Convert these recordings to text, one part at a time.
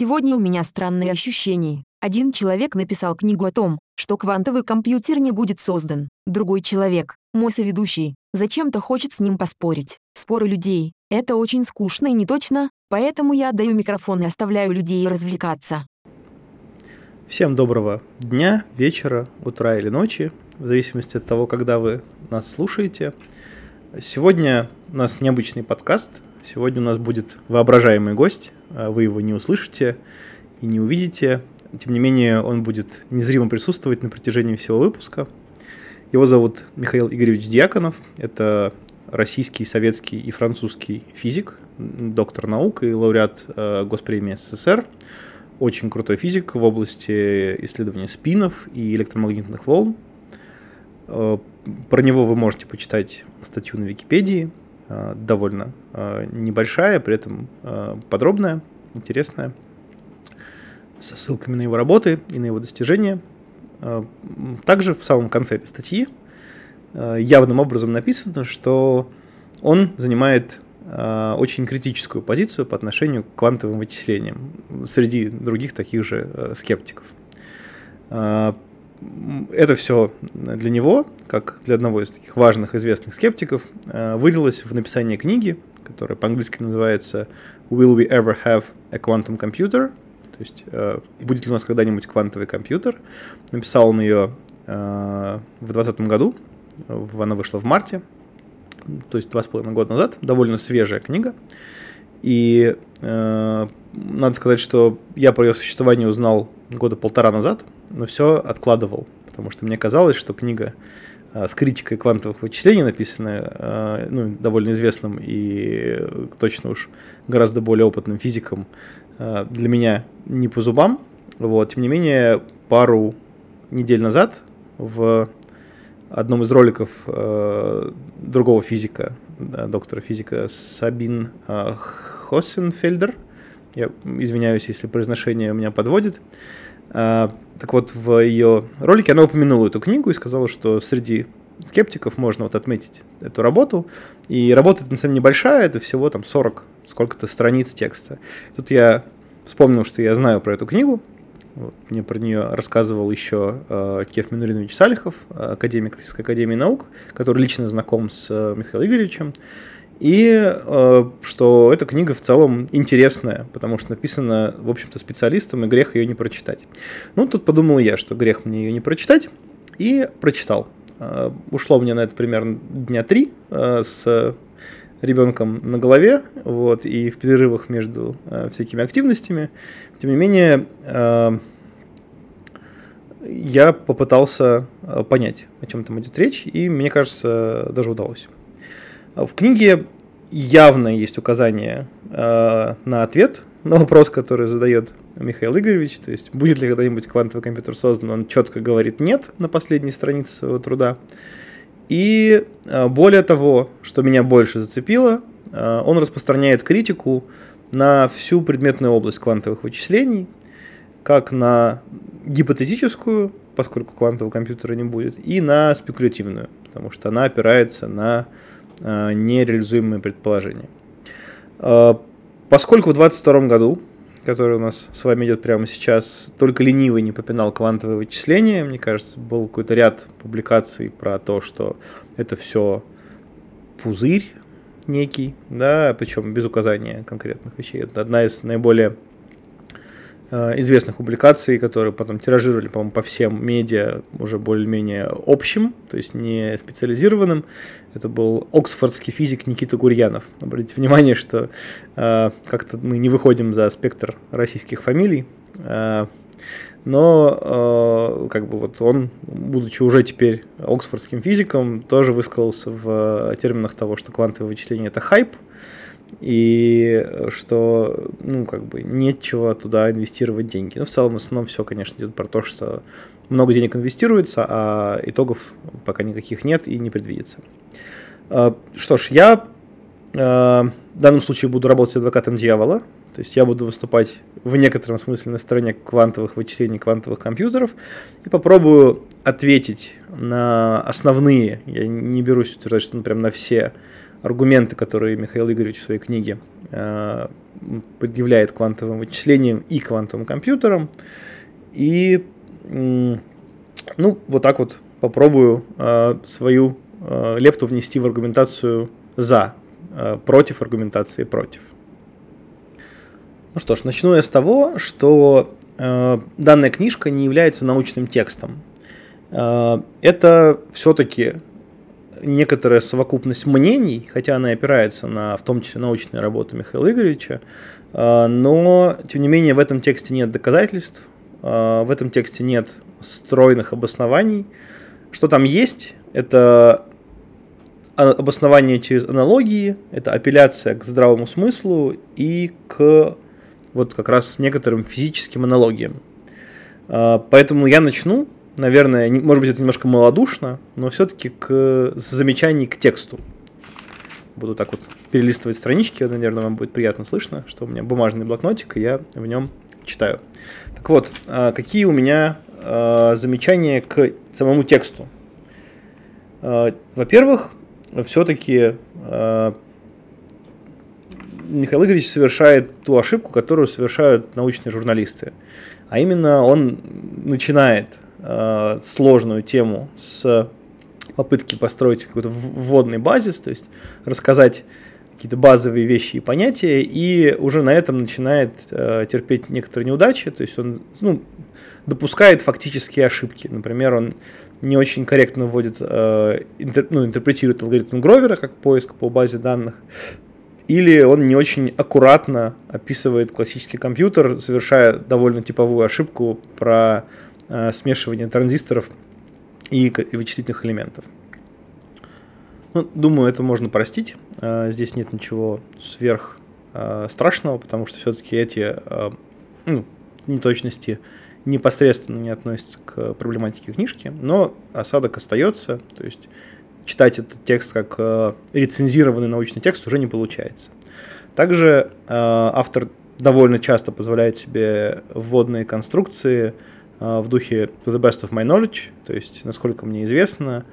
Сегодня у меня странные ощущения. Один человек написал книгу о том, что квантовый компьютер не будет создан. Другой человек, мой соведущий, зачем-то хочет с ним поспорить. Споры людей — это очень скучно и не точно, поэтому я отдаю микрофон и оставляю людей развлекаться. Всем доброго дня, вечера, утра или ночи, в зависимости от того, когда вы нас слушаете. Сегодня у нас необычный подкаст. Сегодня у нас будет воображаемый гость. А вы его не услышите и не увидите. Тем не менее, он будет незримо присутствовать на протяжении всего выпуска. Его зовут Михаил Игоревич Дьяконов. Это российский, советский и французский физик, доктор наук и лауреат э, Госпремии СССР. Очень крутой физик в области исследования спинов и электромагнитных волн. Э, про него вы можете почитать статью на Википедии, довольно э, небольшая, при этом э, подробная, интересная со ссылками на его работы и на его достижения. Также в самом конце этой статьи явным образом написано, что он занимает очень критическую позицию по отношению к квантовым вычислениям среди других таких же скептиков. Это все для него, как для одного из таких важных известных скептиков, вылилось в написание книги, которая по-английски называется «Will we ever have a quantum computer?» То есть, э, будет ли у нас когда-нибудь квантовый компьютер. Написал он ее э, в 2020 году, она вышла в марте, то есть два с половиной года назад, довольно свежая книга. И э, надо сказать, что я про ее существование узнал года полтора назад, но все откладывал, потому что мне казалось, что книга э, с критикой квантовых вычислений, написанная э, ну, довольно известным и точно уж гораздо более опытным физиком Э, для меня не по зубам. Вот. Тем не менее, пару недель назад в одном из роликов другого физика, доктора физика Сабин э, Хоссенфельдер, я извиняюсь, если произношение меня подводит, э, так вот, в ее ролике она упомянула эту книгу и сказала, что среди скептиков можно вот отметить эту работу. И работа на самом деле небольшая, это всего там 40 сколько-то страниц текста. Тут я вспомнил, что я знаю про эту книгу. Вот, мне про нее рассказывал еще э, Кев Минуринович Салихов, академик Российской Академии Наук, который лично знаком с э, Михаилом Игоревичем. И э, что эта книга в целом интересная, потому что написана, в общем-то, специалистом, и грех ее не прочитать. Ну, тут подумал я, что грех мне ее не прочитать, и прочитал. Э, ушло мне на это примерно дня три э, с ребенком на голове, вот, и в перерывах между э, всякими активностями. Тем не менее, я попытался понять, о чем там идет речь, и мне кажется, даже удалось. В книге явно есть указание э, на ответ на вопрос, который задает Михаил Игоревич, то есть будет ли когда-нибудь квантовый компьютер создан, он четко говорит нет на последней странице своего труда. И э, более того, что меня больше зацепило, э, он распространяет критику на всю предметную область квантовых вычислений, как на гипотетическую, поскольку квантового компьютера не будет, и на спекулятивную, потому что она опирается на нереализуемые предположения. Поскольку в 2022 году который у нас с вами идет прямо сейчас, только ленивый не попинал квантовые вычисления. Мне кажется, был какой-то ряд публикаций про то, что это все пузырь некий, да, причем без указания конкретных вещей. Это одна из наиболее Э, известных публикаций, которые потом тиражировали, по-моему, по всем медиа уже более-менее общим, то есть не специализированным. Это был оксфордский физик Никита Гурьянов. Обратите внимание, что э, как-то мы не выходим за спектр российских фамилий, э, но э, как бы вот он, будучи уже теперь оксфордским физиком, тоже высказался в терминах того, что квантовое вычисление это хайп, и что, ну, как бы, нечего туда инвестировать деньги. Ну, в целом, в основном все, конечно, идет про то, что много денег инвестируется, а итогов пока никаких нет и не предвидится. А, что ж, я в данном случае буду работать адвокатом дьявола, то есть я буду выступать в некотором смысле на стороне квантовых вычислений квантовых компьютеров и попробую ответить на основные, я не берусь утверждать, что ну, прям на все аргументы, которые Михаил Игоревич в своей книге э, предъявляет квантовым вычислениям и квантовым компьютерам. И ну, вот так вот попробую э, свою э, лепту внести в аргументацию за, против аргументации против. Ну что ж, начну я с того, что данная книжка не является научным текстом. Это все-таки некоторая совокупность мнений, хотя она опирается на, в том числе, научные работы Михаила Игоревича, э, но, тем не менее, в этом тексте нет доказательств, э, в этом тексте нет стройных обоснований. Что там есть, это обоснование через аналогии, это апелляция к здравому смыслу и к вот как раз некоторым физическим аналогиям. Поэтому я начну наверное, не, может быть, это немножко малодушно, но все-таки к замечаний к тексту. Буду так вот перелистывать странички, наверное, вам будет приятно слышно, что у меня бумажный блокнотик, и я в нем читаю. Так вот, а, какие у меня а, замечания к самому тексту? А, во-первых, все-таки Михаил Игоревич совершает ту ошибку, которую совершают научные журналисты. А именно он начинает э, сложную тему с попытки построить какой-то вводный базис, то есть рассказать какие-то базовые вещи и понятия, и уже на этом начинает э, терпеть некоторые неудачи, то есть он ну, допускает фактические ошибки. Например, он не очень корректно вводит, э, интер, ну, интерпретирует алгоритм Гровера как поиск по базе данных, или он не очень аккуратно описывает классический компьютер, совершая довольно типовую ошибку про смешивания транзисторов и, и вычислительных элементов. Ну, думаю, это можно простить. Э, здесь нет ничего сверх э, страшного, потому что все-таки эти ну, неточности непосредственно не относятся к проблематике книжки, но осадок остается, то есть читать этот текст как рецензированный научный текст уже не получается. Также автор довольно часто позволяет себе вводные конструкции, в духе to the best of my knowledge, то есть, насколько мне известно,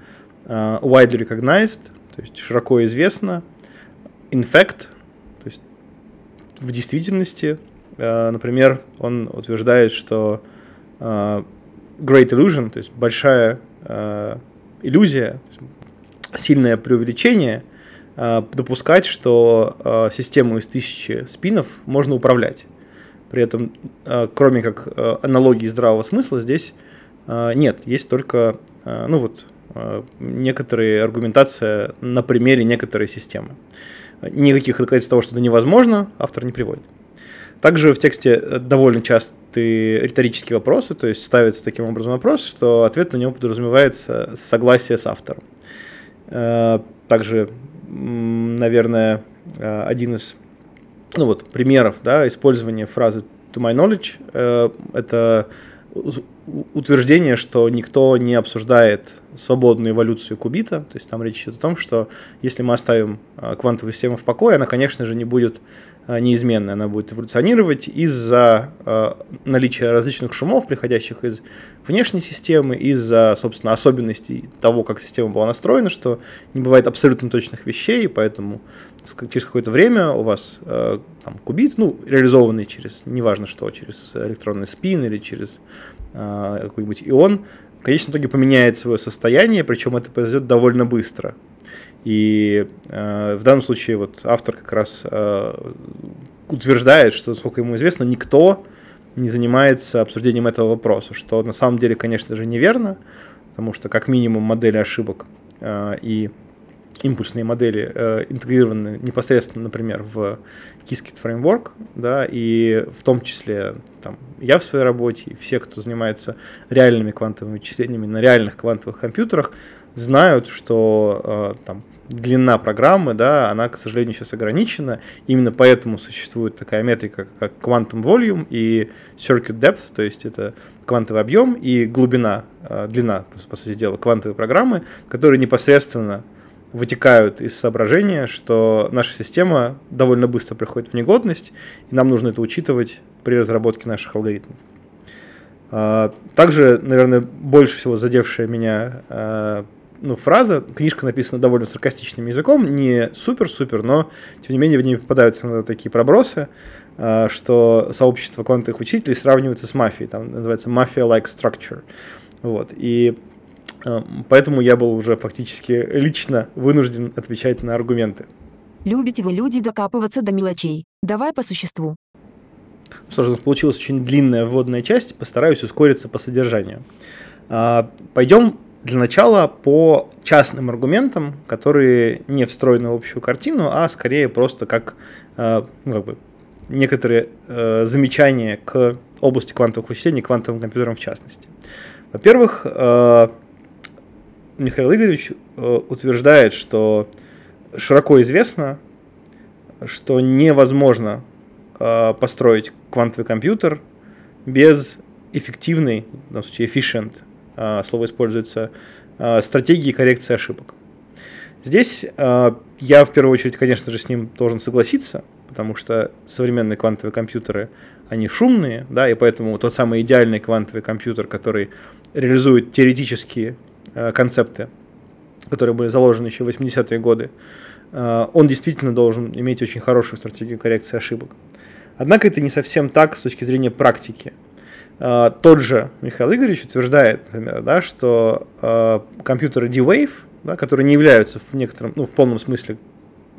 widely recognized, то есть широко известно, in fact, то есть в действительности, например, он утверждает, что great illusion, то есть большая иллюзия, сильное преувеличение, допускать, что систему из тысячи спинов можно управлять. При этом, э, кроме как э, аналогии здравого смысла, здесь э, нет. Есть только, ну вот, некоторые аргументация на примере некоторой системы. Никаких доказательств того, что это невозможно, автор не приводит. Также в тексте довольно частые риторические вопросы, то есть ставится таким образом вопрос, что ответ на него подразумевается согласие с автором. Также, наверное, один из ну вот, примеров да, использования фразы to my knowledge, э, это утверждение, что никто не обсуждает свободную эволюцию кубита, то есть там речь идет о том, что если мы оставим э, квантовую систему в покое, она, конечно же, не будет э, неизменной, она будет эволюционировать из-за э, наличия различных шумов, приходящих из внешней системы, из-за, собственно, особенностей того, как система была настроена, что не бывает абсолютно точных вещей, поэтому через какое-то время у вас э, там, кубит, ну, реализованный через, неважно что, через электронный спин или через э, какой-нибудь ион, в конечном итоге поменяет свое состояние, причем это произойдет довольно быстро. И э, в данном случае вот автор как раз э, утверждает, что, сколько ему известно, никто не занимается обсуждением этого вопроса, что на самом деле, конечно же, неверно, потому что как минимум модели ошибок э, и импульсные модели э, интегрированы непосредственно, например, в Qiskit Framework, да, и в том числе там, я в своей работе и все, кто занимается реальными квантовыми вычислениями на реальных квантовых компьютерах, знают, что э, там, длина программы, да, она, к сожалению, сейчас ограничена. Именно поэтому существует такая метрика, как Quantum Volume и Circuit Depth, то есть это квантовый объем и глубина, э, длина, по сути дела, квантовой программы, которые непосредственно вытекают из соображения, что наша система довольно быстро приходит в негодность, и нам нужно это учитывать при разработке наших алгоритмов. А, также, наверное, больше всего задевшая меня а, ну, фраза, книжка написана довольно саркастичным языком, не супер-супер, но, тем не менее, в ней попадаются такие пробросы, а, что сообщество квантовых учителей сравнивается с мафией, там называется mafia-like structure. Вот, и поэтому я был уже фактически лично вынужден отвечать на аргументы. Любите вы люди докапываться до мелочей. Давай по существу. Что же, получилась очень длинная вводная часть, постараюсь ускориться по содержанию. Пойдем для начала по частным аргументам, которые не встроены в общую картину, а скорее просто как, э, ну, как бы некоторые э, замечания к области квантовых вычислений, квантовым компьютерам в частности. Во-первых, э, Михаил Игоревич утверждает, что широко известно, что невозможно построить квантовый компьютер без эффективной, в данном случае efficient слово используется, а, стратегии коррекции ошибок. Здесь а, я в первую очередь, конечно же, с ним должен согласиться, потому что современные квантовые компьютеры, они шумные, да, и поэтому тот самый идеальный квантовый компьютер, который реализует теоретические концепты, которые были заложены еще в 80-е годы, он действительно должен иметь очень хорошую стратегию коррекции ошибок. Однако это не совсем так с точки зрения практики. Uh, тот же Михаил Игоревич утверждает, например, да, что uh, компьютеры D-Wave, да, которые не являются в некотором, ну, в полном смысле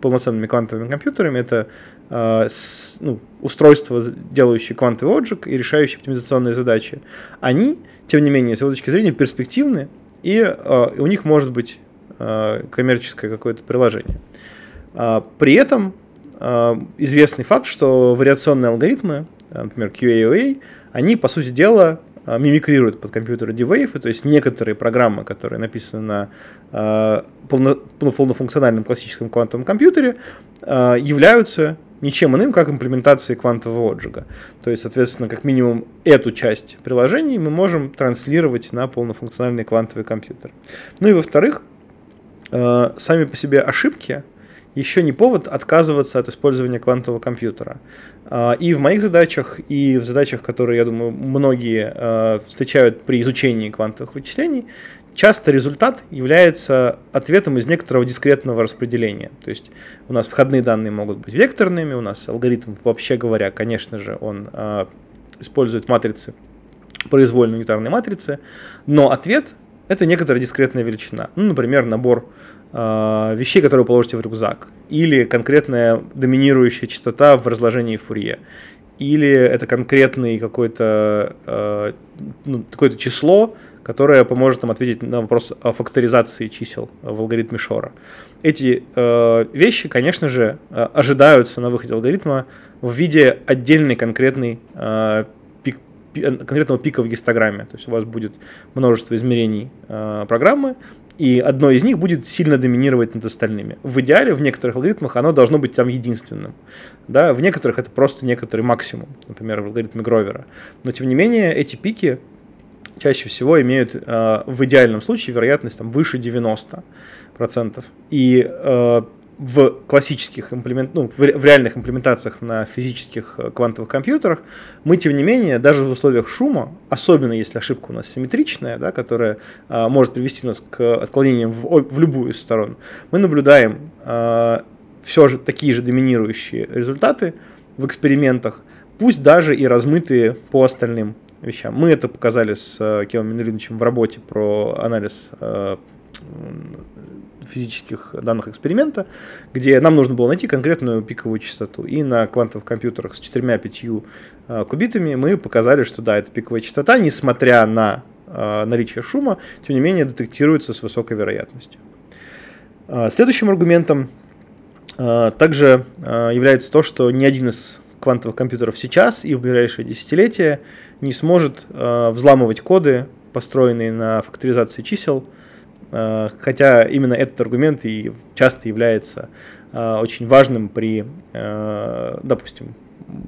полноценными квантовыми компьютерами, это uh, с, ну, устройства, делающие квантовый отжиг и решающие оптимизационные задачи. Они, тем не менее, с его точки зрения, перспективны, и uh, у них может быть uh, коммерческое какое-то приложение. Uh, при этом uh, известный факт, что вариационные алгоритмы, например, QAOA, они, по сути дела, а, мимикрируют под компьютеры D-Wave, то есть некоторые программы, которые написаны на э, полно, ну, полнофункциональном классическом квантовом компьютере, э, являются ничем иным, как имплементацией квантового отжига. То есть, соответственно, как минимум эту часть приложений мы можем транслировать на полнофункциональный квантовый компьютер. Ну и во-вторых, сами по себе ошибки – еще не повод отказываться от использования квантового компьютера. А, и в моих задачах, и в задачах, которые, я думаю, многие а, встречают при изучении квантовых вычислений, часто результат является ответом из некоторого дискретного распределения. То есть у нас входные данные могут быть векторными, у нас алгоритм, вообще говоря, конечно же, он а, использует матрицы, произвольные унитарные матрицы, но ответ – это некоторая дискретная величина. Ну, например, набор э, вещей, которые вы положите в рюкзак, или конкретная доминирующая частота в разложении Фурье, или это конкретный какой-то э, ну, какое-то число, которое поможет нам ответить на вопрос о факторизации чисел в алгоритме Шора. Эти э, вещи, конечно же, э, ожидаются на выходе алгоритма в виде отдельной конкретной э, пик, конкретного пика в гистограмме. То есть у вас будет множество измерений э, программы, и одно из них будет сильно доминировать над остальными. В идеале в некоторых алгоритмах оно должно быть там единственным. Да? В некоторых это просто некоторый максимум, например, в алгоритме Гровера. Но тем не менее эти пики чаще всего имеют э, в идеальном случае вероятность там, выше 90%. И э, в классических имплемент, ну, в, реальных имплементациях на физических э, квантовых компьютерах, мы, тем не менее, даже в условиях шума, особенно если ошибка у нас симметричная, да, которая а, может привести нас к отклонениям в, в любую из сторон, мы наблюдаем а, все же такие же доминирующие результаты в экспериментах, пусть даже и размытые по остальным вещам. Мы это показали с э, Кевом Минулиновичем в работе про анализ э, физических данных эксперимента, где нам нужно было найти конкретную пиковую частоту. И на квантовых компьютерах с 4-5 э, кубитами мы показали, что да, это пиковая частота, несмотря на э, наличие шума, тем не менее детектируется с высокой вероятностью. Э, следующим аргументом также является то, что ни один из квантовых компьютеров сейчас и в ближайшее десятилетие не сможет взламывать коды, построенные на факторизации чисел, хотя именно этот аргумент и часто является э, очень важным при, э, допустим,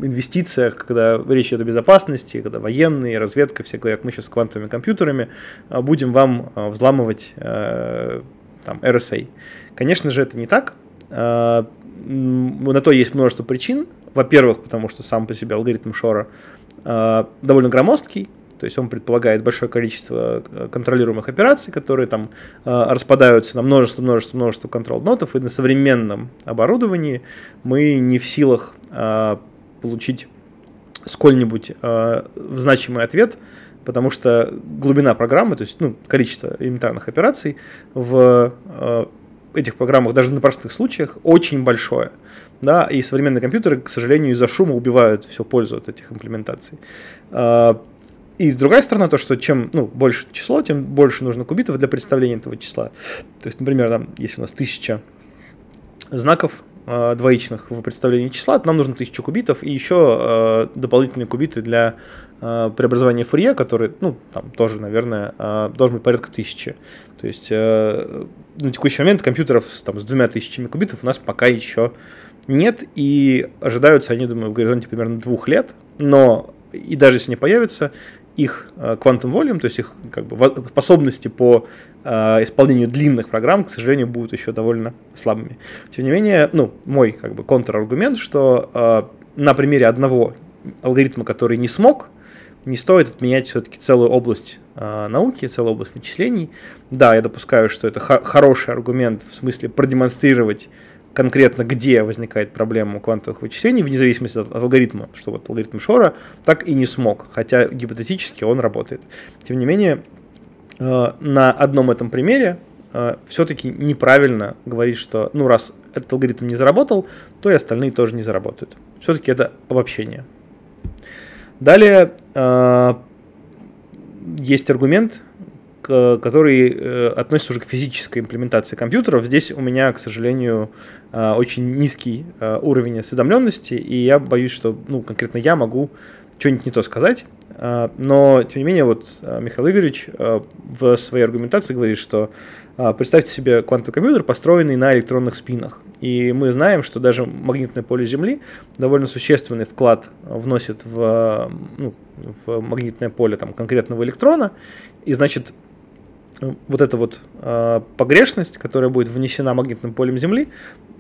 инвестициях, когда речь идет о безопасности, когда военные, разведка, все говорят, мы сейчас с квантовыми компьютерами будем вам взламывать там, RSA. Конечно же, это не так. На то есть множество причин. Во-первых, потому что сам по себе алгоритм Шора довольно громоздкий, то есть он предполагает большое количество э, контролируемых операций, которые там э, распадаются на множество, множество, множество контрол-нотов, и на современном оборудовании мы не в силах э, получить сколь-нибудь значимый ответ, потому что глубина программы, то есть ну, количество элементарных операций в этих программах, даже на простых случаях, очень большое. Да, и современные компьютеры, к сожалению, из-за шума убивают всю пользу от этих имплементаций. И другая сторона, то, что чем ну, больше число, тем больше нужно кубитов для представления этого числа. То есть, например, там, если у нас тысяча знаков э, двоичных в представлении числа, нам нужно тысячу кубитов и еще э, дополнительные кубиты для э, преобразования Фурье, который, ну, там тоже, наверное, э, должен быть порядка тысячи. То есть э, на текущий момент компьютеров там, с двумя тысячами кубитов у нас пока еще нет, и ожидаются они, думаю, в горизонте примерно двух лет, но и даже если не появится, их quantum volume, то есть их как бы, способности по э, исполнению длинных программ, к сожалению, будут еще довольно слабыми. Тем не менее, ну, мой как бы контраргумент, что э, на примере одного алгоритма, который не смог, не стоит отменять все-таки целую область э, науки, целую область вычислений. Да, я допускаю, что это хороший аргумент в смысле продемонстрировать конкретно где возникает проблема квантовых вычислений, вне зависимости от, алгоритма, что вот алгоритм Шора так и не смог, хотя гипотетически он работает. Тем не менее, э, на одном этом примере э, все-таки неправильно говорить, что ну раз этот алгоритм не заработал, то и остальные тоже не заработают. Все-таки это обобщение. Далее э, есть аргумент, который относится уже к физической имплементации компьютеров. Здесь у меня, к сожалению, очень низкий э, уровень осведомленности, и я боюсь, что ну, конкретно я могу что-нибудь не то сказать. Но, тем не менее, вот Михаил Игоревич в своей аргументации говорит, что представьте себе квантовый компьютер, построенный на электронных спинах. И мы знаем, что даже магнитное поле Земли довольно существенный вклад вносит в, ну, в магнитное поле там, конкретного электрона. И значит, вот эта вот э, погрешность, которая будет внесена магнитным полем Земли,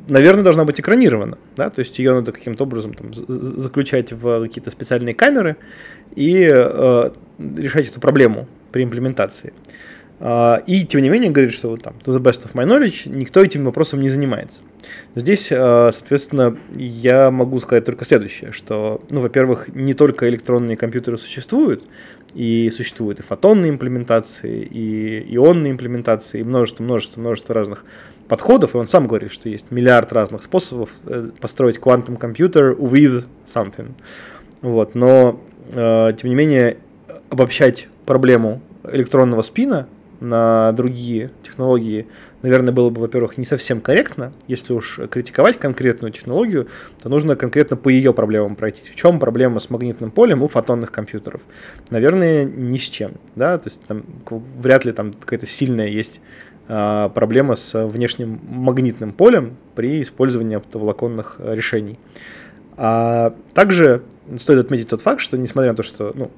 наверное, должна быть экранирована. Да? То есть ее надо каким-то образом там, заключать в какие-то специальные камеры и э, решать эту проблему при имплементации. Uh, и, тем не менее, говорит, что там, to the best of my knowledge, никто этим вопросом не занимается. Но здесь, uh, соответственно, я могу сказать только следующее, что, ну, во-первых, не только электронные компьютеры существуют, и существуют и фотонные имплементации, и ионные имплементации, и множество, множество, множество разных подходов, и он сам говорит, что есть миллиард разных способов э, построить quantum компьютер with something. Вот, но, э, тем не менее, обобщать проблему электронного спина на другие технологии, наверное, было бы, во-первых, не совсем корректно. Если уж критиковать конкретную технологию, то нужно конкретно по ее проблемам пройти. В чем проблема с магнитным полем у фотонных компьютеров? Наверное, ни с чем. Да? То есть там вряд ли там какая-то сильная есть проблема с внешним магнитным полем при использовании оптоволоконных решений. А также стоит отметить тот факт, что несмотря на то, что ну,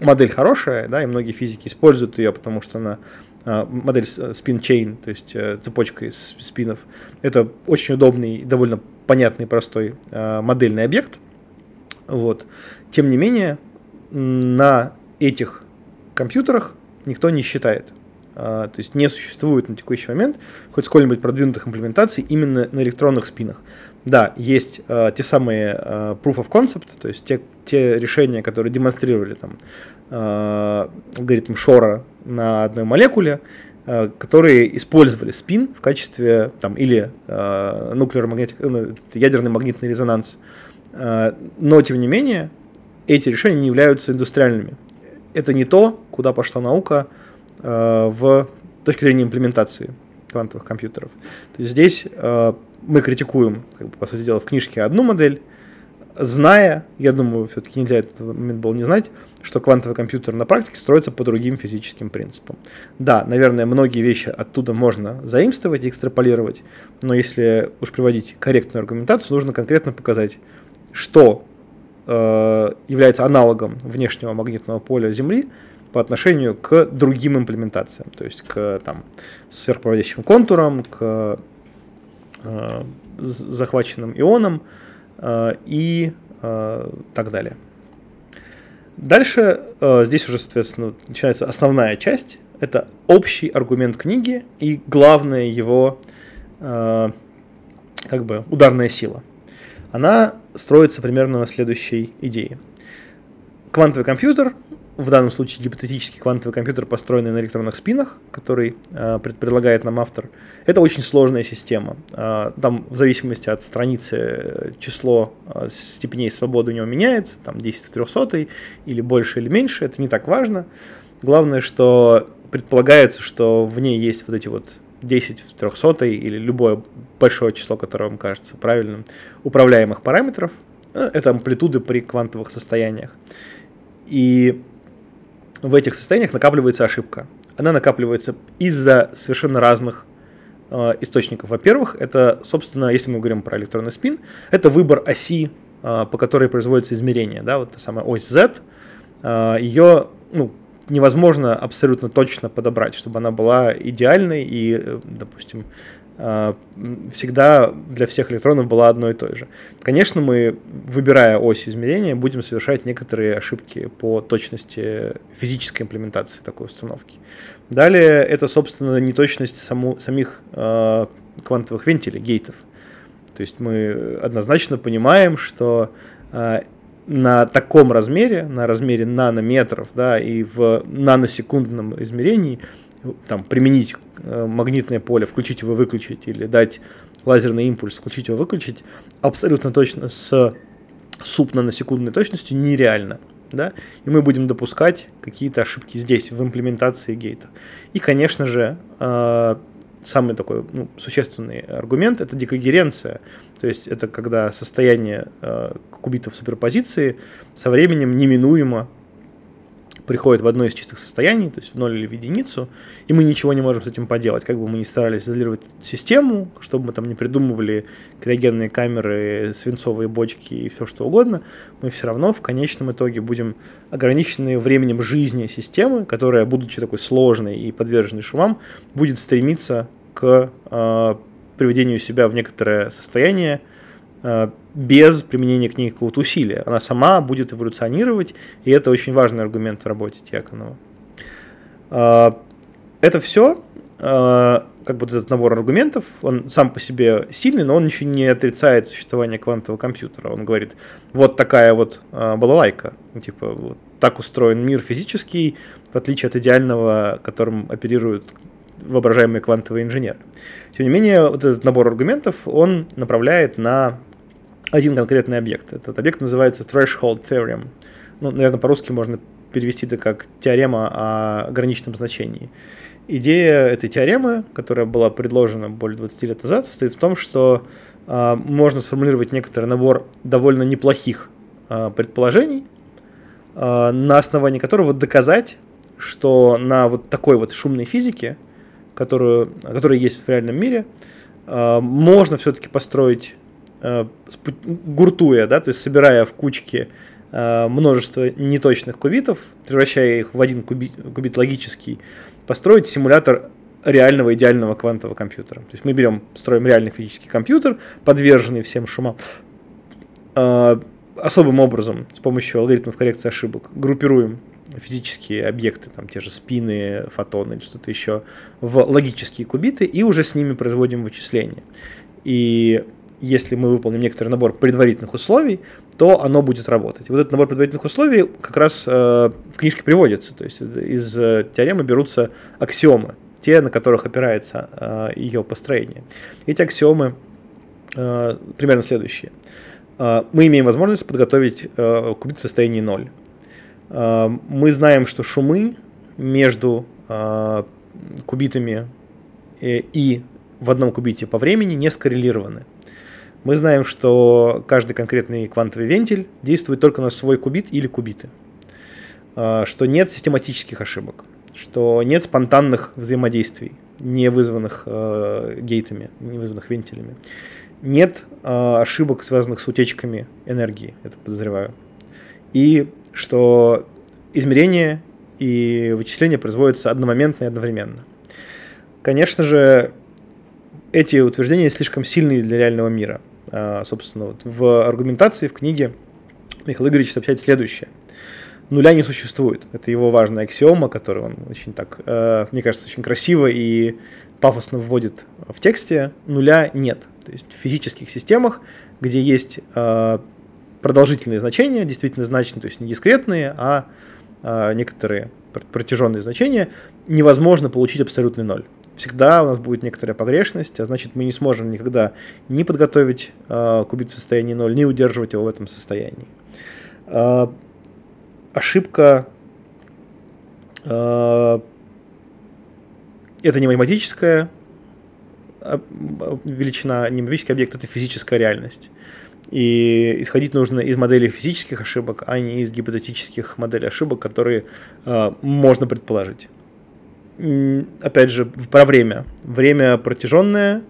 модель хорошая, да, и многие физики используют ее, потому что она а, модель spin chain, то есть э, цепочка из спинов. Это очень удобный, довольно понятный, простой модельный объект. Вот. Тем не менее, на этих компьютерах никто не считает. А, то есть не существует на текущий момент хоть сколь-нибудь продвинутых имплементаций именно на электронных спинах. Да, есть э, те самые э, proof of concept, то есть те, те решения, которые демонстрировали там э, алгоритм Шора на одной молекуле, которые использовали спин в качестве там или э, ядерный магнитный резонанс. Но тем не менее эти решения не являются индустриальными. Это не то, куда пошла наука в точки зрения имплементации квантовых компьютеров. То есть здесь э, мы критикуем, как бы, по сути дела, в книжке одну модель, зная, я думаю, все-таки нельзя этот момент был не знать, что квантовый компьютер на практике строится по другим физическим принципам. Да, наверное, многие вещи оттуда можно заимствовать и экстраполировать, но если уж приводить корректную аргументацию, нужно конкретно показать, что э, является аналогом внешнего магнитного поля Земли, по отношению к другим имплементациям, то есть к там, сверхпроводящим контурам, к э, захваченным ионам э, и э, так далее. Дальше э, здесь уже, соответственно, начинается основная часть. Это общий аргумент книги и главная его э, как бы ударная сила. Она строится примерно на следующей идее. Квантовый компьютер в данном случае гипотетический квантовый компьютер, построенный на электронных спинах, который э, предлагает нам автор, это очень сложная система. Э, там в зависимости от страницы э, число э, степеней свободы у него меняется, там 10 в 300 или больше или меньше, это не так важно. Главное, что предполагается, что в ней есть вот эти вот 10 в 300 или любое большое число, которое вам кажется правильным, управляемых параметров. Э, это амплитуды при квантовых состояниях. И в этих состояниях накапливается ошибка. Она накапливается из-за совершенно разных э, источников. Во-первых, это, собственно, если мы говорим про электронный спин, это выбор оси, э, по которой производится измерение. Да, вот та самая ось Z, э, ее ну, невозможно абсолютно точно подобрать, чтобы она была идеальной и, э, допустим, всегда для всех электронов была одной и той же. Конечно, мы, выбирая ось измерения, будем совершать некоторые ошибки по точности физической имплементации такой установки. Далее это, собственно, неточность саму, самих э, квантовых вентилей, гейтов. То есть мы однозначно понимаем, что э, на таком размере, на размере нанометров, да, и в наносекундном измерении там, применить э, магнитное поле, включить его, выключить, или дать лазерный импульс, включить его, выключить, абсолютно точно с субнаносекундной точностью нереально. Да? И мы будем допускать какие-то ошибки здесь, в имплементации гейта. И, конечно же, э, самый такой ну, существенный аргумент – это декогеренция. То есть это когда состояние э, кубитов суперпозиции со временем неминуемо приходит в одно из чистых состояний, то есть в ноль или в единицу, и мы ничего не можем с этим поделать. Как бы мы ни старались изолировать систему, чтобы мы там не придумывали криогенные камеры, свинцовые бочки и все что угодно, мы все равно в конечном итоге будем ограничены временем жизни системы, которая, будучи такой сложной и подверженной шумам, будет стремиться к э, приведению себя в некоторое состояние, без применения к ней какого-то усилия. Она сама будет эволюционировать, и это очень важный аргумент в работе Тьяконова. Э, это все, э, как бы этот набор аргументов, он сам по себе сильный, но он еще не отрицает существование квантового компьютера. Он говорит, вот такая вот балалайка, типа вот так устроен мир физический, в отличие от идеального, которым оперируют воображаемые квантовые инженеры. Тем не менее, вот этот набор аргументов, он направляет на один конкретный объект. Этот объект называется Threshold Theorem. Ну, наверное, по-русски можно перевести это как теорема о ограниченном значении. Идея этой теоремы, которая была предложена более 20 лет назад, состоит в том, что э, можно сформулировать некоторый набор довольно неплохих э, предположений, э, на основании которого доказать, что на вот такой вот шумной физике, которую, которая есть в реальном мире, э, можно все-таки построить гуртуя, да, то есть собирая в кучки э, множество неточных кубитов, превращая их в один кубит, кубит логический, построить симулятор реального идеального квантового компьютера. То есть мы берем, строим реальный физический компьютер, подверженный всем шумам, э, особым образом, с помощью алгоритмов коррекции ошибок, группируем физические объекты, там те же спины, фотоны или что-то еще, в логические кубиты и уже с ними производим вычисления. И если мы выполним некоторый набор предварительных условий, то оно будет работать. И вот этот набор предварительных условий как раз э, в книжке приводится. То есть из э, теоремы берутся аксиомы, те, на которых опирается э, ее построение. Эти аксиомы э, примерно следующие. Э, мы имеем возможность подготовить э, кубит в состоянии 0. Э, мы знаем, что шумы между э, кубитами э, и в одном кубите по времени не скоррелированы. Мы знаем, что каждый конкретный квантовый вентиль действует только на свой кубит или кубиты, а, что нет систематических ошибок, что нет спонтанных взаимодействий, не вызванных э, гейтами, не вызванных вентилями. Нет э, ошибок, связанных с утечками энергии, это подозреваю. И что измерения и вычисление производится одномоментно и одновременно. Конечно же, эти утверждения слишком сильные для реального мира. А, собственно, вот в аргументации в книге Михаил Игоревич сообщает следующее. Нуля не существует. Это его важная аксиома, которую он очень так, э, мне кажется, очень красиво и пафосно вводит в тексте. Нуля нет. То есть в физических системах, где есть э, продолжительные значения, действительно значные, то есть не дискретные, а э, некоторые протяженные значения, невозможно получить абсолютный ноль всегда у нас будет некоторая погрешность, а значит мы не сможем никогда ни подготовить э, кубит в состоянии 0, ни удерживать его в этом состоянии. Э, ошибка э, это не математическая величина, не математический объект, это физическая реальность. И исходить нужно из моделей физических ошибок, а не из гипотетических моделей ошибок, которые э, можно предположить опять же, про время. Время протяженное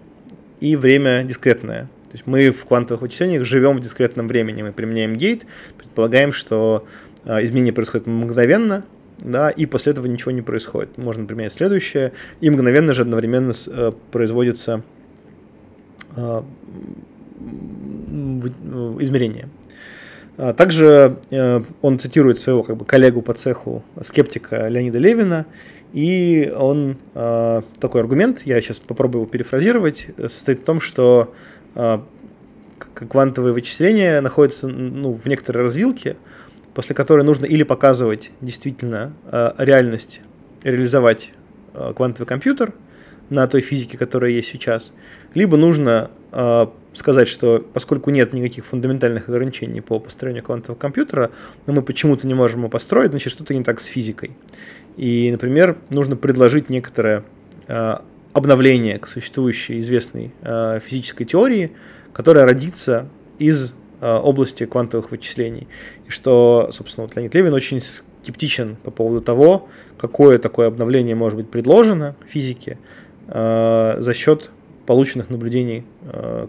и время дискретное. То есть мы в квантовых вычислениях живем в дискретном времени. Мы применяем гейт, предполагаем, что а, изменение происходит мгновенно, да, и после этого ничего не происходит. Можно применять следующее, и мгновенно же одновременно э, производится э, измерение. А также э, он цитирует своего как бы, коллегу по цеху, скептика Леонида Левина, и он э, такой аргумент, я сейчас попробую его перефразировать, состоит в том, что э, квантовые вычисления находятся ну, в некоторой развилке, после которой нужно или показывать действительно э, реальность, реализовать э, квантовый компьютер на той физике, которая есть сейчас, либо нужно э, сказать, что поскольку нет никаких фундаментальных ограничений по построению квантового компьютера, но мы почему-то не можем его построить, значит, что-то не так с физикой. И, например, нужно предложить некоторое э, обновление к существующей известной э, физической теории, которая родится из э, области квантовых вычислений. И что, собственно, вот Леонид Левин очень скептичен по поводу того, какое такое обновление может быть предложено физике за счет полученных наблюдений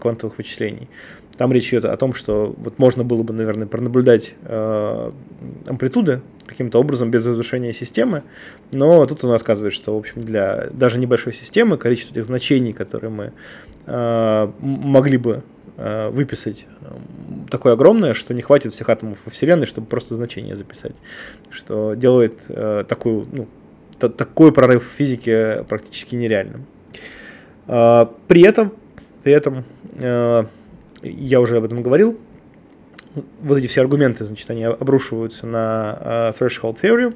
квантовых вычислений. Там речь идет о том, что вот можно было бы, наверное, пронаблюдать э, амплитуды каким-то образом без разрушения системы, но тут он рассказывает, что, в общем, для даже небольшой системы количество этих значений, которые мы э, могли бы э, выписать, такое огромное, что не хватит всех атомов во Вселенной, чтобы просто значение записать, что делает э, такую, ну, такой прорыв в физике практически нереальным. Э, при этом, при этом э, я уже об этом говорил, вот эти все аргументы, значит, они обрушиваются на uh, threshold theorem.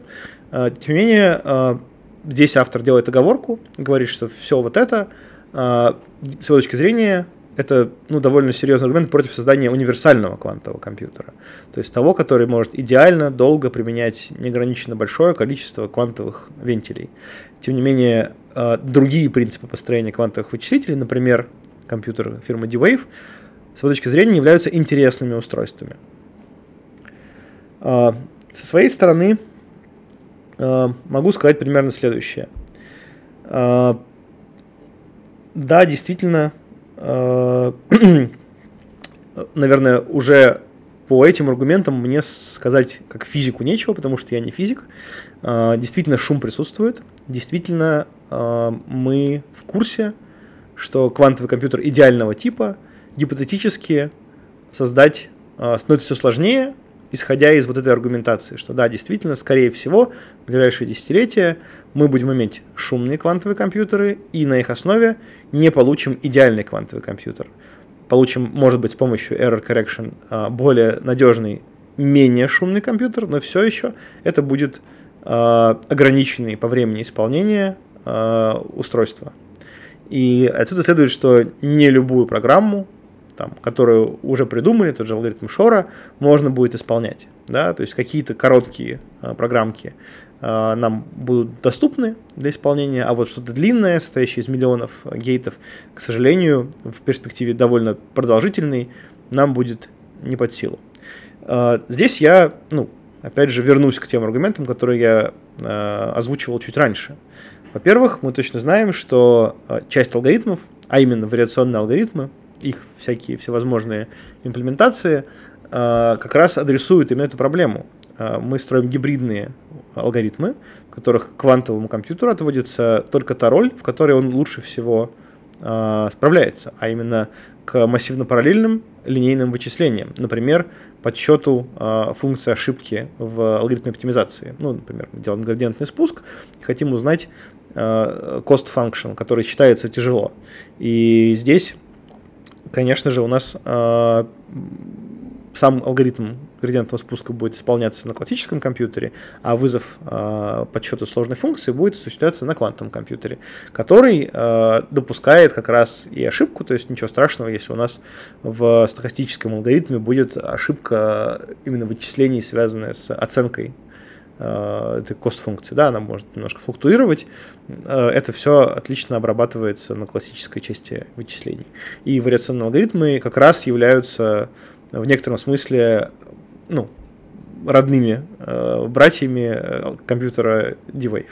Uh, тем не менее, uh, здесь автор делает оговорку, говорит, что все вот это, uh, с его точки зрения, это ну, довольно серьезный аргумент против создания универсального квантового компьютера. То есть того, который может идеально долго применять неограниченно большое количество квантовых вентилей. Тем не менее, другие принципы построения квантовых вычислителей, например, компьютер фирмы D-Wave, с его точки зрения, являются интересными устройствами. А, со своей стороны а, могу сказать примерно следующее. А, да, действительно, наверное, уже по этим аргументам мне сказать как физику нечего, потому что я не физик. Действительно, шум присутствует. Действительно, мы в курсе, что квантовый компьютер идеального типа гипотетически создать э, становится все сложнее, исходя из вот этой аргументации, что да, действительно, скорее всего, в ближайшие десятилетия мы будем иметь шумные квантовые компьютеры и на их основе не получим идеальный квантовый компьютер. Получим, может быть, с помощью error correction э, более надежный, менее шумный компьютер, но все еще это будет э, ограниченный по времени исполнения э, устройства. И отсюда следует, что не любую программу там, которую уже придумали, тот же алгоритм Шора, можно будет исполнять. Да? То есть какие-то короткие а, программки а, нам будут доступны для исполнения, а вот что-то длинное, состоящее из миллионов гейтов, к сожалению, в перспективе довольно продолжительной, нам будет не под силу. А, здесь я, ну, опять же, вернусь к тем аргументам, которые я а, озвучивал чуть раньше. Во-первых, мы точно знаем, что часть алгоритмов, а именно вариационные алгоритмы, их всякие всевозможные имплементации, а, как раз адресуют именно эту проблему. А, мы строим гибридные алгоритмы, в которых квантовому компьютеру отводится только та роль, в которой он лучше всего э, справляется, а именно к массивно-параллельным линейным вычислениям. Например, подсчету э, функции ошибки в алгоритме оптимизации. Ну, например, мы делаем градиентный спуск и хотим узнать э, cost function, который считается тяжело. И здесь, конечно же, у нас э, сам алгоритм градиентного спуска будет исполняться на классическом компьютере, а вызов э, подсчета сложной функции будет осуществляться на квантовом компьютере, который э, допускает как раз и ошибку, то есть ничего страшного, если у нас в стохастическом алгоритме будет ошибка именно вычислений, связанная с оценкой этой кост-функции, да, она может немножко флуктуировать, э, это все отлично обрабатывается на классической части вычислений. И вариационные алгоритмы как раз являются в некотором смысле ну, родными э, братьями э, компьютера D-Wave.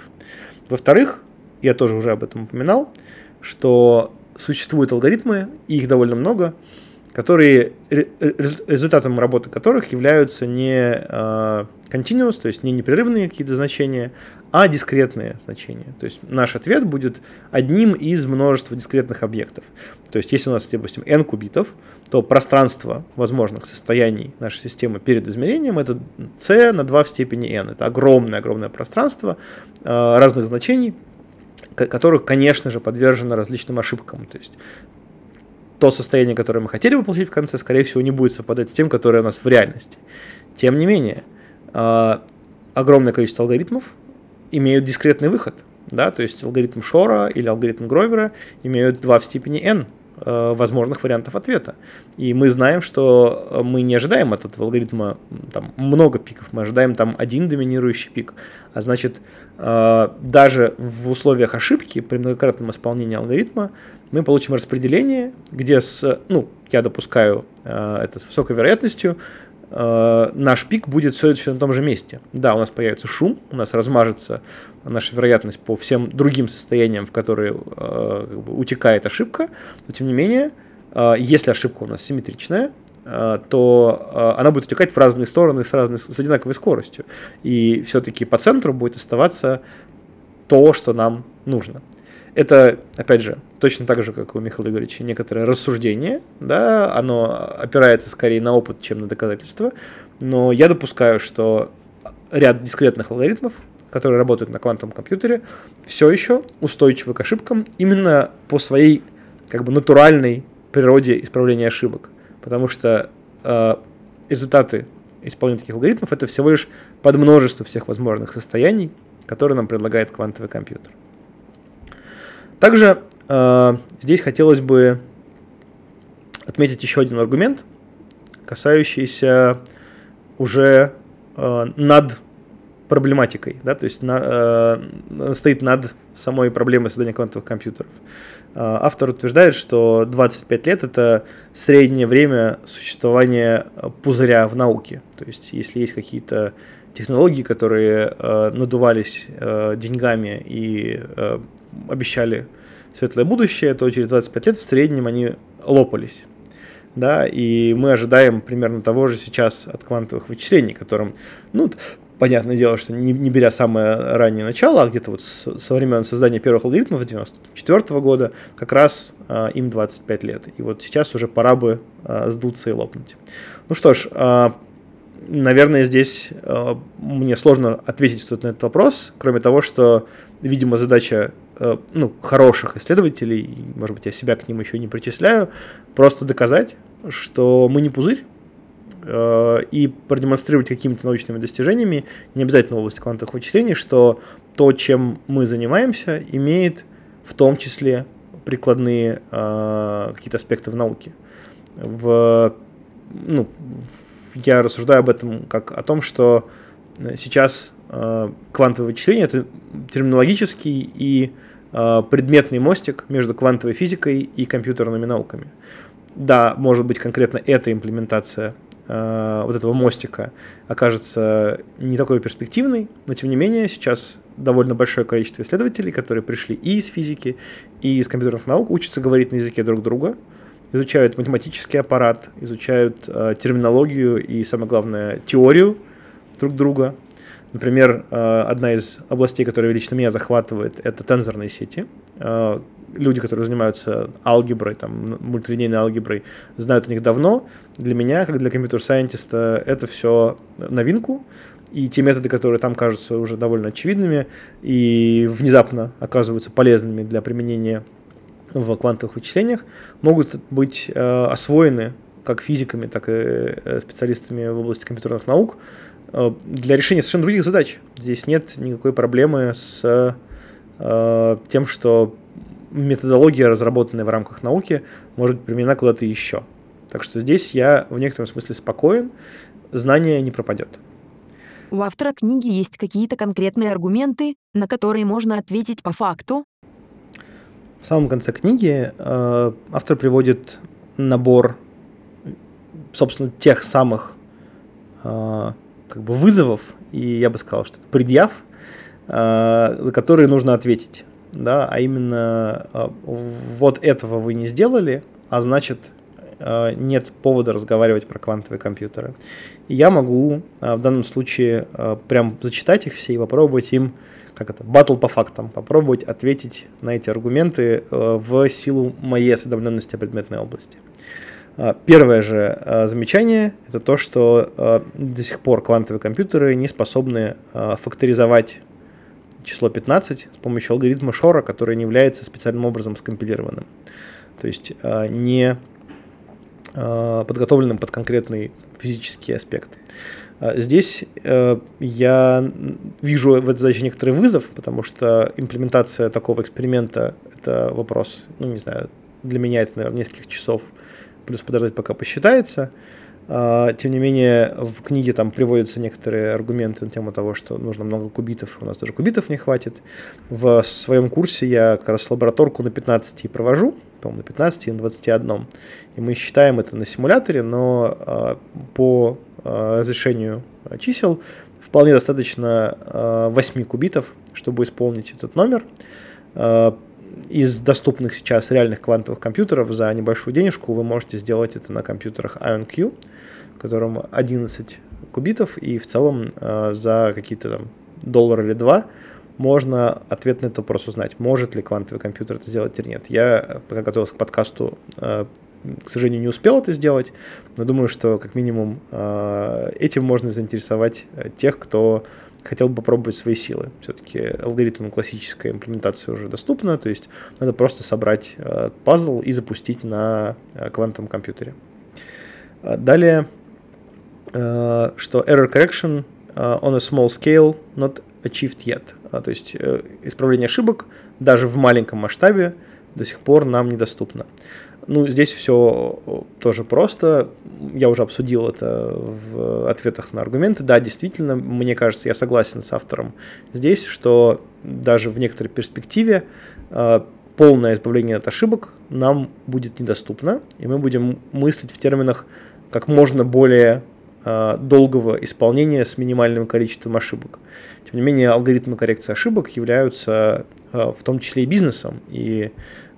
Во-вторых, я тоже уже об этом упоминал, что существуют алгоритмы, и их довольно много, которые, результатом работы которых являются не э, continuous, то есть не непрерывные какие-то значения, а дискретные значения. То есть наш ответ будет одним из множества дискретных объектов. То есть если у нас, допустим, n кубитов, то пространство возможных состояний нашей системы перед измерением это c на 2 в степени n. Это огромное-огромное пространство э, разных значений, которых, конечно же, подвержено различным ошибкам. То есть то состояние, которое мы хотели бы получить в конце, скорее всего, не будет совпадать с тем, которое у нас в реальности. Тем не менее, э, огромное количество алгоритмов имеют дискретный выход. Да, то есть алгоритм Шора или алгоритм Гровера имеют 2 в степени n возможных вариантов ответа. И мы знаем, что мы не ожидаем от этого алгоритма там, много пиков, мы ожидаем там один доминирующий пик. А значит, э, даже в условиях ошибки при многократном исполнении алгоритма мы получим распределение, где с, ну, я допускаю э, это с высокой вероятностью, э, наш пик будет все еще на том же месте. Да, у нас появится шум, у нас размажется наша вероятность по всем другим состояниям, в которые э, как бы, утекает ошибка, но тем не менее, э, если ошибка у нас симметричная, э, то э, она будет утекать в разные стороны с, разной, с одинаковой скоростью. И все-таки по центру будет оставаться то, что нам нужно. Это, опять же, точно так же, как у Михаила Игоревича, некоторое рассуждение, да, оно опирается скорее на опыт, чем на доказательства, но я допускаю, что ряд дискретных алгоритмов, которые работают на квантовом компьютере, все еще устойчивы к ошибкам именно по своей как бы натуральной природе исправления ошибок, потому что э, результаты исполнения таких алгоритмов это всего лишь подмножество всех возможных состояний, которые нам предлагает квантовый компьютер. Также э, здесь хотелось бы отметить еще один аргумент, касающийся уже э, над проблематикой, да, то есть на, э, стоит над самой проблемой создания квантовых компьютеров. Э, автор утверждает, что 25 лет это среднее время существования пузыря в науке. То есть, если есть какие-то технологии, которые э, надувались э, деньгами и э, обещали светлое будущее, то через 25 лет в среднем они лопались. Да, и мы ожидаем примерно того же сейчас от квантовых вычислений, которым, ну, понятное дело, что не, не беря самое раннее начало, а где-то вот с, со времен создания первых алгоритмов 94 года, как раз э, им 25 лет. И вот сейчас уже пора бы э, сдуться и лопнуть. Ну что ж, э, наверное, здесь э, мне сложно ответить на этот вопрос, кроме того, что, видимо, задача э, ну, хороших исследователей, может быть, я себя к ним еще не причисляю, просто доказать, что мы не пузырь, и продемонстрировать какими-то научными достижениями, не обязательно в области квантовых вычислений, что то, чем мы занимаемся, имеет в том числе прикладные э, какие-то аспекты в науке. В, ну, я рассуждаю об этом как о том, что сейчас э, квантовое вычисление это терминологический и э, предметный мостик между квантовой физикой и компьютерными науками. Да, может быть, конкретно эта имплементация э, вот этого мостика окажется не такой перспективной, но тем не менее сейчас довольно большое количество исследователей, которые пришли и из физики, и из компьютерных наук, учатся говорить на языке друг друга, изучают математический аппарат, изучают э, терминологию и, самое главное, теорию друг друга. Например, одна из областей, которая лично меня захватывает, это тензорные сети. Люди, которые занимаются алгеброй, там, мультилинейной алгеброй, знают о них давно. Для меня, как для компьютер-сайентиста, это все новинку и те методы, которые там кажутся уже довольно очевидными и внезапно оказываются полезными для применения в квантовых вычислениях, могут быть э, освоены как физиками, так и э, специалистами в области компьютерных наук э, для решения совершенно других задач. Здесь нет никакой проблемы с э, тем, что методология, разработанная в рамках науки, может быть применена куда-то еще. Так что здесь я в некотором смысле спокоен, знание не пропадет. У автора книги есть какие-то конкретные аргументы, на которые можно ответить по факту? В самом конце книги э, автор приводит набор, собственно, тех самых э, как бы вызовов, и я бы сказал, что предъяв, э, за которые нужно ответить. Да, а именно э, вот этого вы не сделали, а значит Э, нет повода разговаривать про квантовые компьютеры. Я могу э, в данном случае э, прям зачитать их все и попробовать им, как это, батл по фактам, попробовать ответить на эти аргументы в силу моей осведомленности о предметной области. Первое же замечание – это то, что до сих пор квантовые компьютеры не способны факторизовать число 15 с помощью алгоритма Шора, который не является специальным образом скомпилированным. То есть не Э, подготовленным под конкретный физический аспект. Э, здесь э, я вижу в этой задаче некоторый вызов, потому что имплементация такого эксперимента – это вопрос, ну, не знаю, для меня это, наверное, нескольких часов, плюс подождать, пока посчитается. Тем не менее, в книге там приводятся некоторые аргументы на тему того, что нужно много кубитов, у нас даже кубитов не хватит. В своем курсе я как раз лабораторку на 15 провожу, по-моему, на 15 и на 21. И мы считаем это на симуляторе, но э, по э, разрешению чисел вполне достаточно э, 8 кубитов, чтобы исполнить этот номер. Из доступных сейчас реальных квантовых компьютеров за небольшую денежку вы можете сделать это на компьютерах IonQ, в котором 11 кубитов, и в целом э, за какие-то там доллар или два можно ответ на этот вопрос узнать, может ли квантовый компьютер это сделать или нет. Я, пока готовился к подкасту, э, к сожалению, не успел это сделать, но думаю, что как минимум э, этим можно заинтересовать тех, кто хотел бы попробовать свои силы. Все-таки алгоритм классической имплементации уже доступна, то есть надо просто собрать пазл и запустить на квантовом компьютере. Далее, что error correction on a small scale not achieved yet. А, то есть э, исправление ошибок даже в маленьком масштабе до сих пор нам недоступно. Ну, здесь все тоже просто. Я уже обсудил это в ответах на аргументы. Да, действительно, мне кажется, я согласен с автором здесь, что даже в некоторой перспективе э, полное избавление от ошибок нам будет недоступно, и мы будем мыслить в терминах как можно более Э, долгого исполнения с минимальным количеством ошибок. Тем не менее, алгоритмы коррекции ошибок являются э, в том числе и бизнесом. И,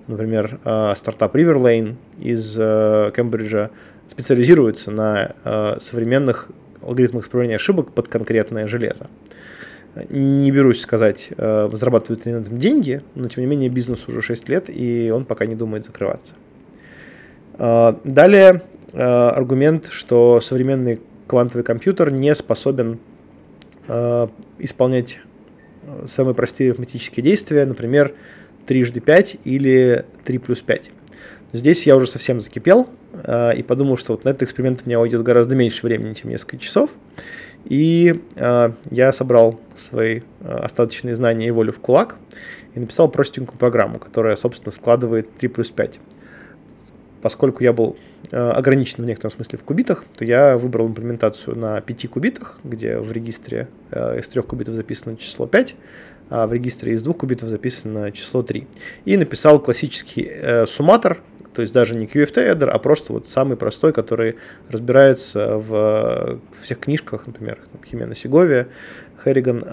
например, э, стартап Riverlane из Кембриджа специализируется на современных алгоритмах исправления ошибок под конкретное железо. Не берусь сказать, зарабатывают ли на этом деньги, но тем не менее бизнес уже 6 лет, и он пока не думает закрываться. Далее аргумент, что современный квантовый компьютер не способен э, исполнять э, самые простые арифметические действия, например, трижды 5 или 3 плюс 5. Здесь я уже совсем закипел э, и подумал, что вот на этот эксперимент у меня уйдет гораздо меньше времени, чем несколько часов. И э, я собрал свои э, остаточные знания и волю в кулак и написал простенькую программу, которая, собственно, складывает 3 плюс 5 поскольку я был э, ограничен в некотором смысле в кубитах, то я выбрал имплементацию на 5 кубитах, где в регистре э, из 3 кубитов записано число 5, а в регистре из 2 кубитов записано число 3. И написал классический э, сумматор, то есть даже не QFT-эдер, а просто вот самый простой, который разбирается в, в всех книжках, например, Химена Сеговия, Херриган,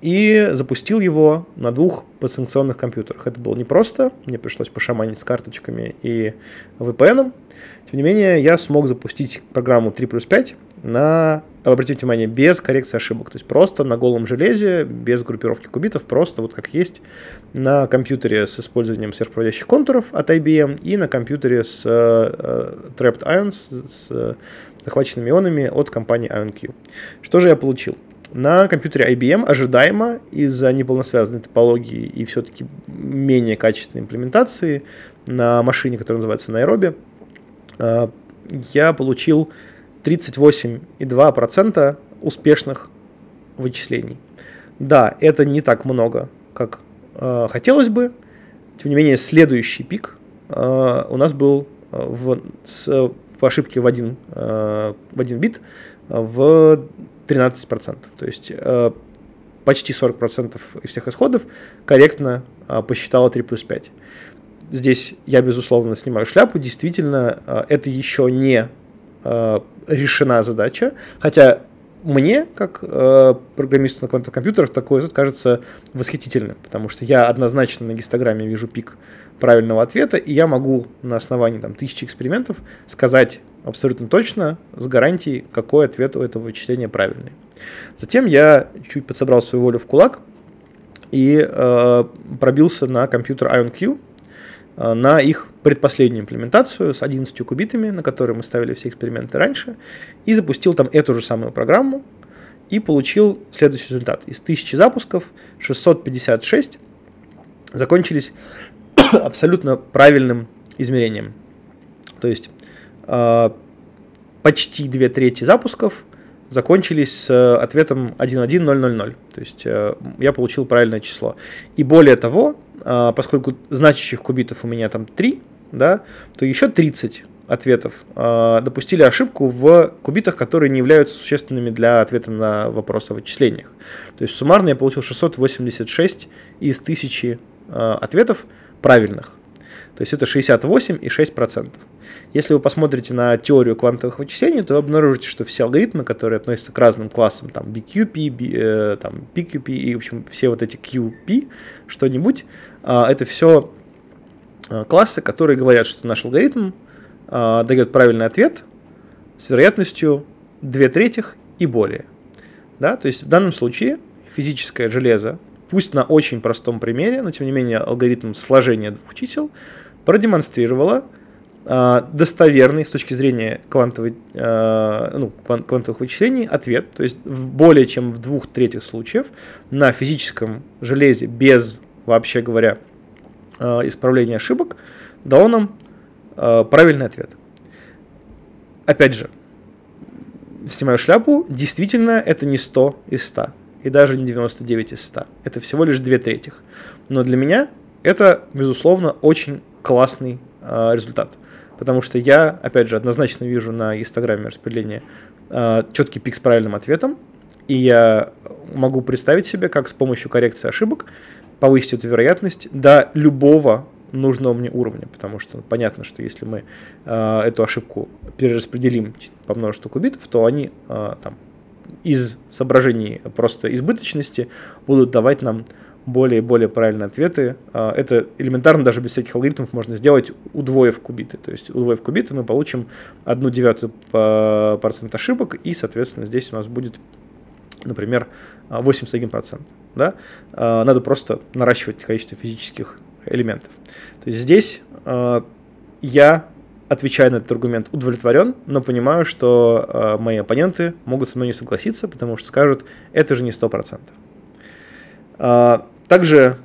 и запустил его на двух подсанкционных компьютерах. Это было непросто, мне пришлось пошаманить с карточками и VPN. Тем не менее, я смог запустить программу 3 плюс 5 на обратите внимание, без коррекции ошибок. То есть просто на голом железе, без группировки кубитов, просто вот как есть на компьютере с использованием сверхпроводящих контуров от IBM и на компьютере с uh, Trapped Ions, с uh, захваченными ионами от компании IonQ. Что же я получил? На компьютере IBM ожидаемо из-за неполносвязанной топологии и все-таки менее качественной имплементации на машине, которая называется Nairobi, я получил 38,2% успешных вычислений. Да, это не так много, как э, хотелось бы. Тем не менее, следующий пик э, у нас был в, с, в ошибке в один, э, в один бит в 13%. То есть э, почти 40% из всех исходов корректно э, посчитала 3 плюс 5. Здесь я, безусловно, снимаю шляпу. Действительно, э, это еще не э, решена задача. Хотя мне, как э, программисту на квантовых такой результат кажется восхитительным, потому что я однозначно на гистограмме вижу пик правильного ответа, и я могу на основании там, тысячи экспериментов сказать абсолютно точно, с гарантией, какой ответ у этого вычисления правильный. Затем я чуть подсобрал свою волю в кулак и э, пробился на компьютер IonQ, Э, на их предпоследнюю имплементацию с 11 кубитами, на которые мы ставили все эксперименты раньше, и запустил там эту же самую программу, и получил следующий результат. Из 1000 запусков 656 закончились абсолютно правильным измерением. То есть э, почти две трети запусков закончились с ответом 11000. То есть э, я получил правильное число. И более того, поскольку значащих кубитов у меня там 3, да, то еще 30 ответов э, допустили ошибку в кубитах, которые не являются существенными для ответа на вопрос о вычислениях. То есть суммарно я получил 686 из 1000 э, ответов правильных. То есть это 68,6%. Если вы посмотрите на теорию квантовых вычислений, то вы обнаружите, что все алгоритмы, которые относятся к разным классам, там BQP, B, э, там PQP и, в общем, все вот эти QP, что-нибудь, э, это все классы, которые говорят, что наш алгоритм э, дает правильный ответ с вероятностью 2 третьих и более. Да? То есть в данном случае физическое железо, пусть на очень простом примере, но тем не менее алгоритм сложения двух чисел – продемонстрировала э, достоверный с точки зрения квантовой, э, ну, квантовых вычислений ответ. То есть в более чем в двух третьих случаев на физическом железе без, вообще говоря, э, исправления ошибок дало нам э, правильный ответ. Опять же, снимаю шляпу, действительно это не 100 из 100 и даже не 99 из 100. Это всего лишь две третьих. Но для меня это, безусловно, очень классный э, результат. Потому что я, опять же, однозначно вижу на гистограмме распределения э, четкий пик с правильным ответом, и я могу представить себе, как с помощью коррекции ошибок повысить эту вероятность до любого нужного мне уровня, потому что понятно, что если мы э, эту ошибку перераспределим по множеству кубитов, то они э, там из соображений просто избыточности будут давать нам более и более правильные ответы. А, это элементарно, даже без всяких алгоритмов можно сделать, удвоив кубиты. То есть, удвоив кубиты, мы получим одну девятую процент ошибок, и, соответственно, здесь у нас будет, например, 81%. Да? А, надо просто наращивать количество физических элементов. То есть здесь а, я отвечаю на этот аргумент, удовлетворен, но понимаю, что мои оппоненты могут со мной не согласиться, потому что скажут, это же не 100%. Также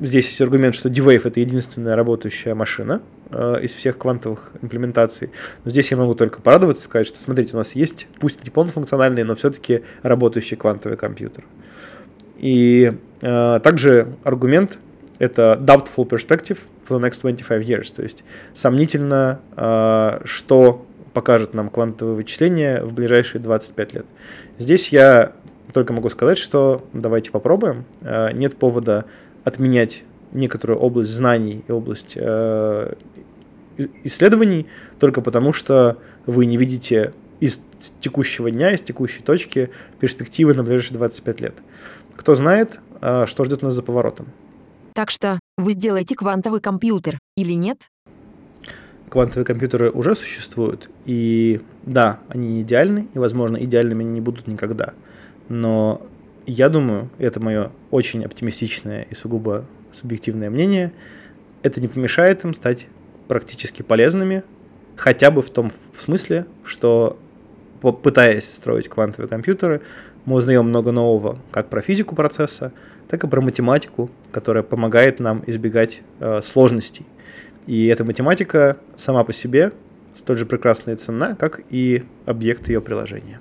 здесь есть аргумент, что D-Wave это единственная работающая машина из всех квантовых имплементаций. Но здесь я могу только порадоваться, сказать, что смотрите, у нас есть, пусть не полнофункциональный, но все-таки работающий квантовый компьютер. И э, также аргумент это doubtful perspective for the next 25 years, то есть сомнительно, э, что покажет нам квантовые вычисления в ближайшие 25 лет. Здесь я только могу сказать, что давайте попробуем. Э, нет повода отменять некоторую область знаний и область э, исследований только потому, что вы не видите из текущего дня, из текущей точки перспективы на ближайшие 25 лет. Кто знает, э, что ждет нас за поворотом. Так что вы сделаете квантовый компьютер или нет? квантовые компьютеры уже существуют, и да, они не идеальны, и, возможно, идеальными они не будут никогда. Но я думаю, это мое очень оптимистичное и сугубо субъективное мнение, это не помешает им стать практически полезными, хотя бы в том в смысле, что пытаясь строить квантовые компьютеры, мы узнаем много нового как про физику процесса, так и про математику, которая помогает нам избегать э, сложностей. И эта математика сама по себе столь же прекрасная и ценна, как и объект ее приложения.